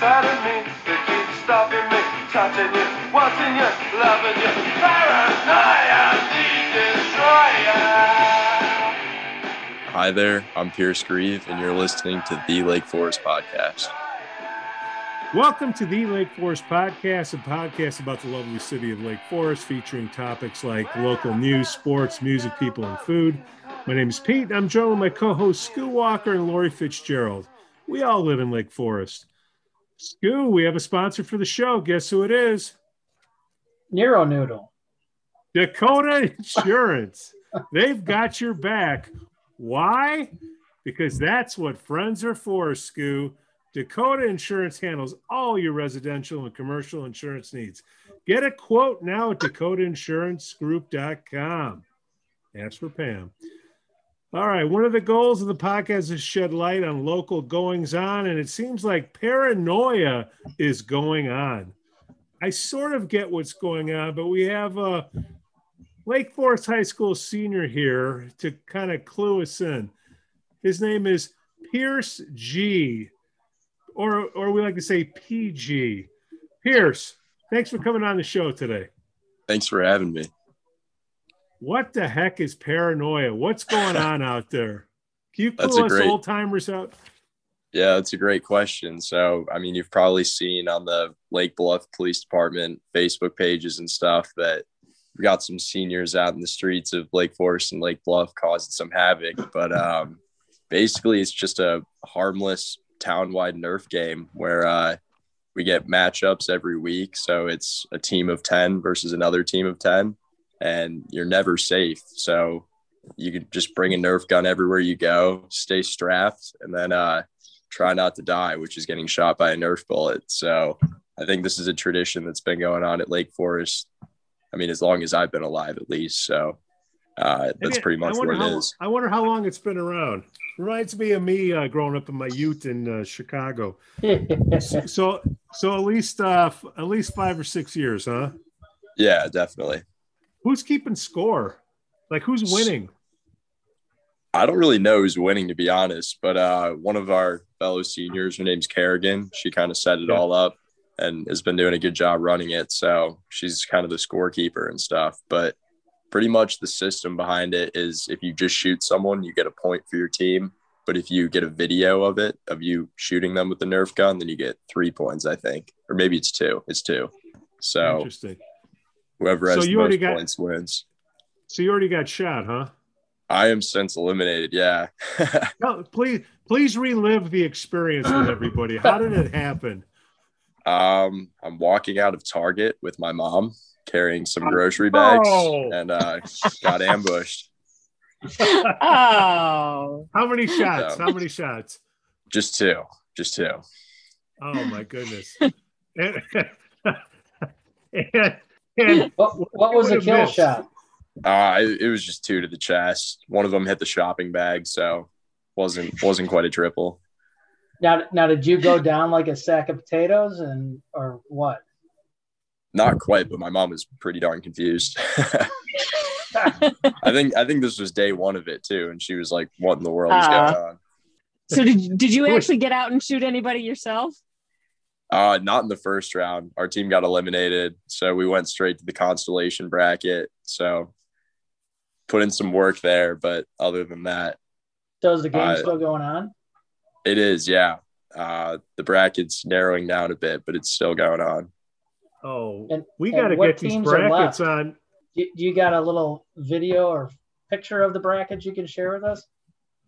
inside of me that keeps stopping me, touching you, wanting you, loving you. Paranoia, the destroyer. Hi there, I'm Pierce Grieve, and you're listening to the Lake Forest Podcast. Welcome to the Lake Forest Podcast, a podcast about the lovely city of Lake Forest, featuring topics like local news, sports, music, people, and food. My name is Pete. I'm joined with my co-hosts Skoo Walker and Lori Fitzgerald. We all live in Lake Forest. Skoo, we have a sponsor for the show. Guess who it is? Nero Noodle. Dakota Insurance. They've got your back. Why? Because that's what friends are for, Skoo. Dakota Insurance handles all your residential and commercial insurance needs. Get a quote now at dakotainsuranceGroup.com. Ask for Pam. All right. One of the goals of the podcast is shed light on local goings on, and it seems like paranoia is going on. I sort of get what's going on, but we have a Lake Forest High School senior here to kind of clue us in. His name is Pierce G, or or we like to say PG. Pierce, thanks for coming on the show today. Thanks for having me. What the heck is paranoia? What's going on out there? Can you clue us old timers out? Yeah, that's a great question. So, I mean, you've probably seen on the Lake Bluff Police Department Facebook pages and stuff that we got some seniors out in the streets of Lake Forest and Lake Bluff causing some havoc. But um, basically, it's just a harmless town-wide Nerf game where uh, we get matchups every week. So it's a team of ten versus another team of ten, and you're never safe. So you can just bring a Nerf gun everywhere you go, stay strapped, and then uh, try not to die, which is getting shot by a Nerf bullet. So I think this is a tradition that's been going on at Lake Forest. I mean, as long as I've been alive, at least. So uh, that's pretty much I what wonder it how, is. I wonder how long it's been around. Reminds me of me uh, growing up in my youth in uh, Chicago. So, so at least uh, f- at least five or six years, huh? Yeah, definitely. Who's keeping score? Like who's winning? I don't really know who's winning, to be honest, but uh, one of our fellow seniors, her name's Kerrigan. She kind of set it Yeah. all up and has been doing a good job running it. So she's kind of the scorekeeper and stuff. But pretty much the system behind it is if you just shoot someone, you get a point for your team. But if you get a video of it, of you shooting them with the Nerf gun, then you get three points, I think. Or maybe it's two. It's two. So Interesting. Whoever So has you the already most got- points wins. So you already got shot, huh? I am since eliminated. Yeah. No, please, please relive the experience with everybody. How did it happen? Um, I'm walking out of Target with my mom carrying some grocery bags Oh. and uh, got ambushed. oh, How many shots? So- How many shots? Just two, just two. Oh my goodness. and, and, and what, what was the kill missed? shot? Uh, it, it was just two to the chest. One of them hit the shopping bag, so wasn't wasn't quite a triple. Now, now, did you go down like a sack of potatoes, and or what? Not quite, but my mom was pretty darn confused. I think I think this was day one of it too, and she was like, "What in the world is Uh. going on?" So did did you actually get out and shoot anybody yourself? Uh, not in the first round. Our team got eliminated, so we went straight to the consolation bracket. So put in some work there, but other than that, So is the game Uh, still going on? it is yeah. Uh, the bracket's narrowing down a bit, but it's still going on. oh, And- we got to get these brackets on. Do, do you got a little video or picture of the brackets you can share with us?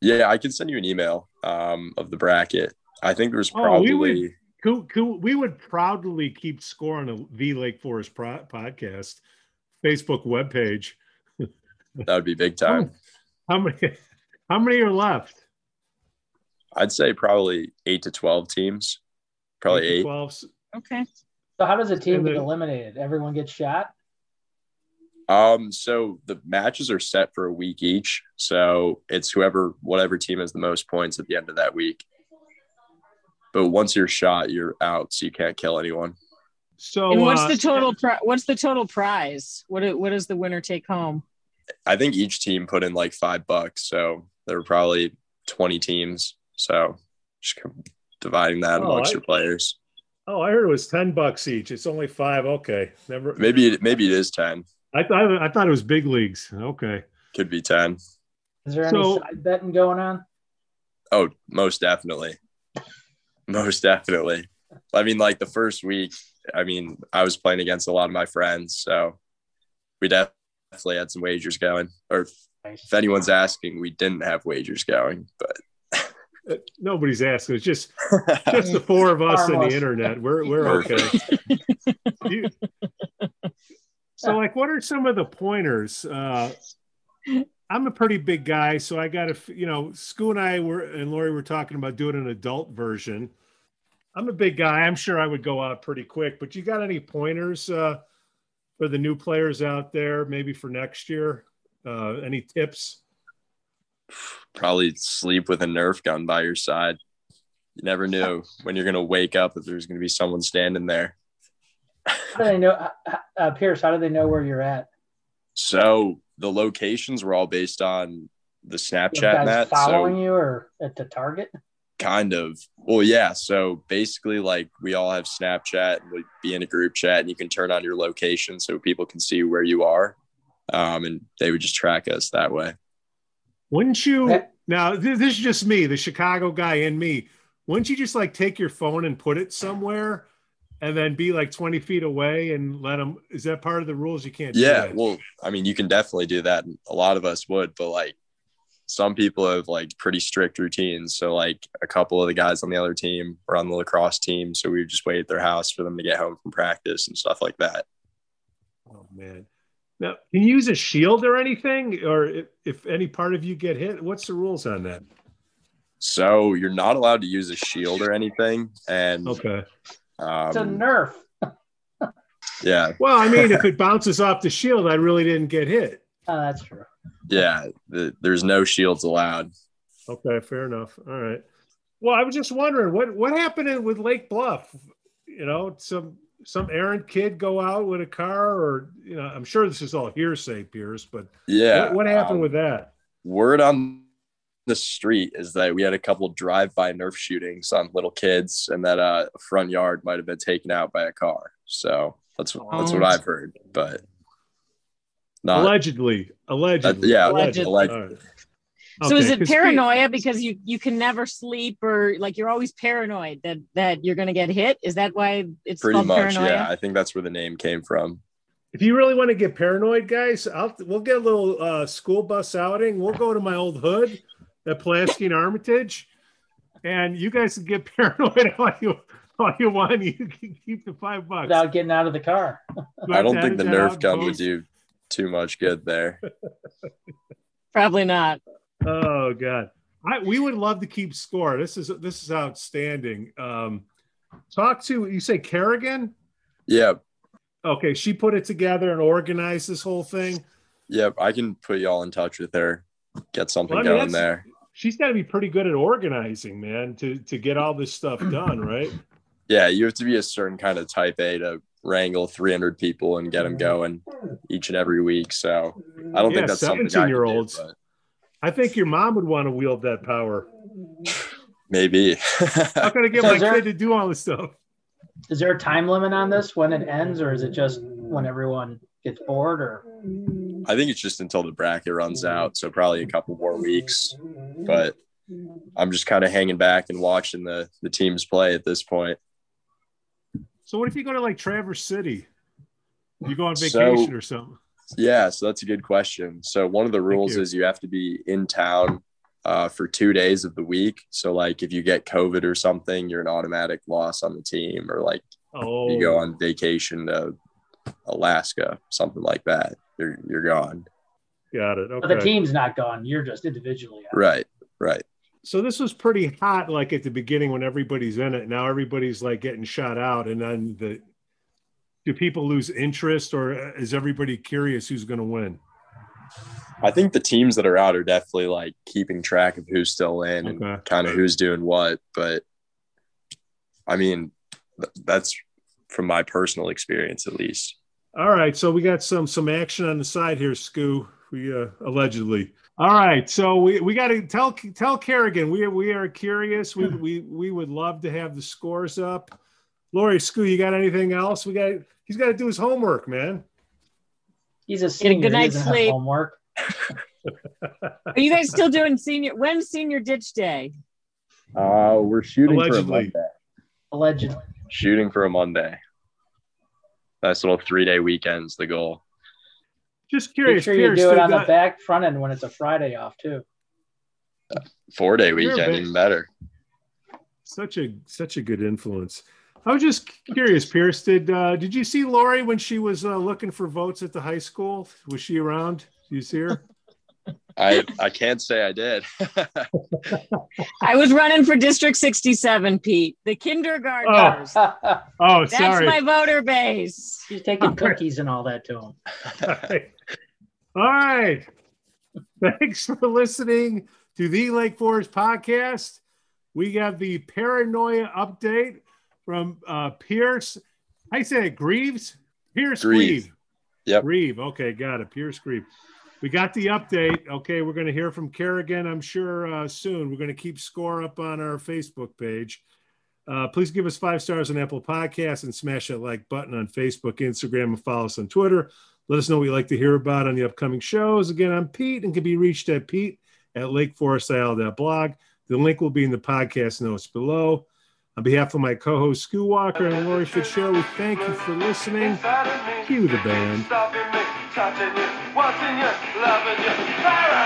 Yeah, I can send you an email um, of the bracket. I think there's Oh, we probably would- Cool, cool. We would proudly keep score on a the Lake Forest pro- podcast Facebook webpage. that would be big time. How many? How many are left? I'd say probably eight to twelve teams, probably eight. 12. Okay. So how does a team And get eliminated? Everyone gets shot. Um, so the matches are set for a week each. So it's whoever, whatever team has the most points at the end of that week. But once you're shot, you're out, so you can't kill anyone. So And what's uh, the total? Pri- what's the total prize? What What does the winner take home? I think each team put in like five bucks, so there were probably twenty teams. So just dividing that Oh, amongst I- your players. Oh, I heard it was 10 bucks each. It's only five. Okay. Never. Maybe it, maybe it is ten. I thought I thought it was big leagues. Okay. Could be ten. Is there any So- side betting going on? Oh, most definitely. Most definitely. I mean, like the first week, I mean, I was playing against a lot of my friends, so we definitely had some wagers going. Or if anyone's asking, we didn't have wagers going, but Uh, Nobody's asking. It's just just the four of us and the internet. We're we're okay. You- so, like, what are some of the pointers? Uh, I'm a pretty big guy, so I got to, you know, Scoo and I were and Lori were talking about doing an adult version. I'm a big guy. I'm sure I would go out pretty quick. But you got any pointers uh, for the new players out there? Maybe for next year? Uh, any tips? probably sleep with a Nerf gun by your side. You never knew when you're going to wake up if there's going to be someone standing there. How do they know, uh, uh, Pierce? How do they know where you're at? So the locations were all based on the You Snapchat guys net. following So you or at the target? Kind of well yeah so basically like we all have snapchat and we'd be in a group chat and you can turn on your location so people can see where you are um, and they would just track us that way Wouldn't you? Now, this, this is just me, the Chicago guy in me. Wouldn't you just like take your phone and put it somewhere and then be like 20 feet away and let them? Is that part of the rules? You can't do yeah that? well i mean you can definitely do that and a lot of us would but like some people have like pretty strict routines so like a couple of the guys on the other team were on the lacrosse team so we would just wait at their house for them to get home from practice and stuff like that Oh, man. Now, can you use a shield or anything? Or if, if any part of you get hit, what's the rules on that? so you're not allowed to use a shield or anything and Okay. um, It's a Nerf. yeah Well, I mean, if it bounces off the shield, I really didn't get hit. Oh, that's true. Yeah, the, there's no shields allowed. Okay, fair enough. All right. Well, I was just wondering what what happened with Lake Bluff. You know, some some errant kid go out with a car, or you know, I'm sure this is all hearsay, Pierce. But Yeah. what, what happened um, with that? word on the street is that we had a couple drive-by Nerf shootings on little kids, and that uh, a front yard might have been taken out by a car. So that's that's what. I've heard, but not. allegedly, allegedly. yeah, Allegedly. alleged- All right. So is it it 'cause paranoia because you you can never sleep or like you're always paranoid that that you're going to get hit? Is that why it's pretty much. paranoia? Yeah, I think that's where the name came from. If you really want to get paranoid, guys, I'll we'll get a little uh, school bus outing. We'll go to my old hood at Pulaski and Armitage, and you guys can get paranoid all you all you want. You can keep the five bucks. Without getting out of the car. I don't think the Get out Nerf gun would do too much good there. Probably not. Oh God, I, we would love to keep score. This is this is outstanding. Um, talk to you say Kerrigan. Yeah, Okay, she put it together and organized this whole thing. yep. I can put y'all in touch with her. Get something Well, I mean, going there. She's got to be pretty good at organizing, man, to to get all this stuff done, right? Yeah, you have to be a certain kind of type A to wrangle 300 people and get them going each and every week. So I don't Yeah, think that's something I can do, 17-year-olds. but I think your mom would want to wield that power. maybe. I'm gonna get So my there- kid to do all this stuff. Is there a time limit on this when it ends, or is it just when everyone gets bored? Or I think it's just until the bracket runs out, so probably a couple more weeks. But I'm just kind of hanging back and watching the the teams play at this point. So what if you go to like Traverse City? You go on So- vacation or something? Yeah, so that's a good question. So one of the rules you. is you have to be in town uh, for two days of the week. So like if you get COVID or something, you're an automatic loss on the team, or like Oh, you go on vacation to Alaska, something like that. You're you're gone. got it. but the team's not gone. You're just individually. out. Right, right. So this was pretty hot, like at the beginning when everybody's in it. Now everybody's like getting shot out, and then the do people lose interest, or is everybody curious who's going to win? I think the teams that are out are definitely like keeping track of who's still in Okay. and kind of who's doing what. But I mean, that's from my personal experience at least. All right, so we got some some action on the side here, Scoo. We uh, allegedly. All right, so we, we got to tell tell Kerrigan we are we are curious. We we we would love to have the scores up. Lori, Scoo, you got anything else? We got he's got to do his homework, man. He's a Get a senior. good he night's sleep. Homework. Are you guys still doing senior? When's senior ditch day? Uh, we're shooting Allegedly. for a Monday. Allegedly. Shooting for a Monday. Nice little three day weekend's the goal. Just curious. Make curious, sure you Pierce. do it did on the back front end when it's a Friday off too. Four day weekend, even better. such a such a good influence. I was just curious, Pierce. Did uh, did you see Lori when she was uh, looking for votes at the high school? Was she around? Did you see her? I I can't say I did. I was running for District 67, Pete. The kindergartners. Oh, That's sorry. my voter base. She's taking cookies and all that to them. All right. Thanks for listening to the Lake Forest podcast. We got the paranoia update from uh, Pierce. I say it, Greaves? Pierce Grieve. Grieve. Yep. Grieve. Okay, got it. Pierce Grieve. We got the update. Okay, we're going to hear from Kerrigan, I'm sure, uh, soon. We're going to keep score up on our Facebook page. Uh, please give us five stars on Apple Podcasts and smash that like button on Facebook, Instagram, and follow us on Twitter. Let us know what you'd like to hear about on the upcoming shows. Again, I'm Pete and can be reached at Pete at lakeforestil.blog. The link will be in the podcast notes below. On behalf of my co-host Scoo Walker and Lori Fitzgerald, we thank you for listening. Cue the band. Touching you, wanting you, loving you. Destroyer.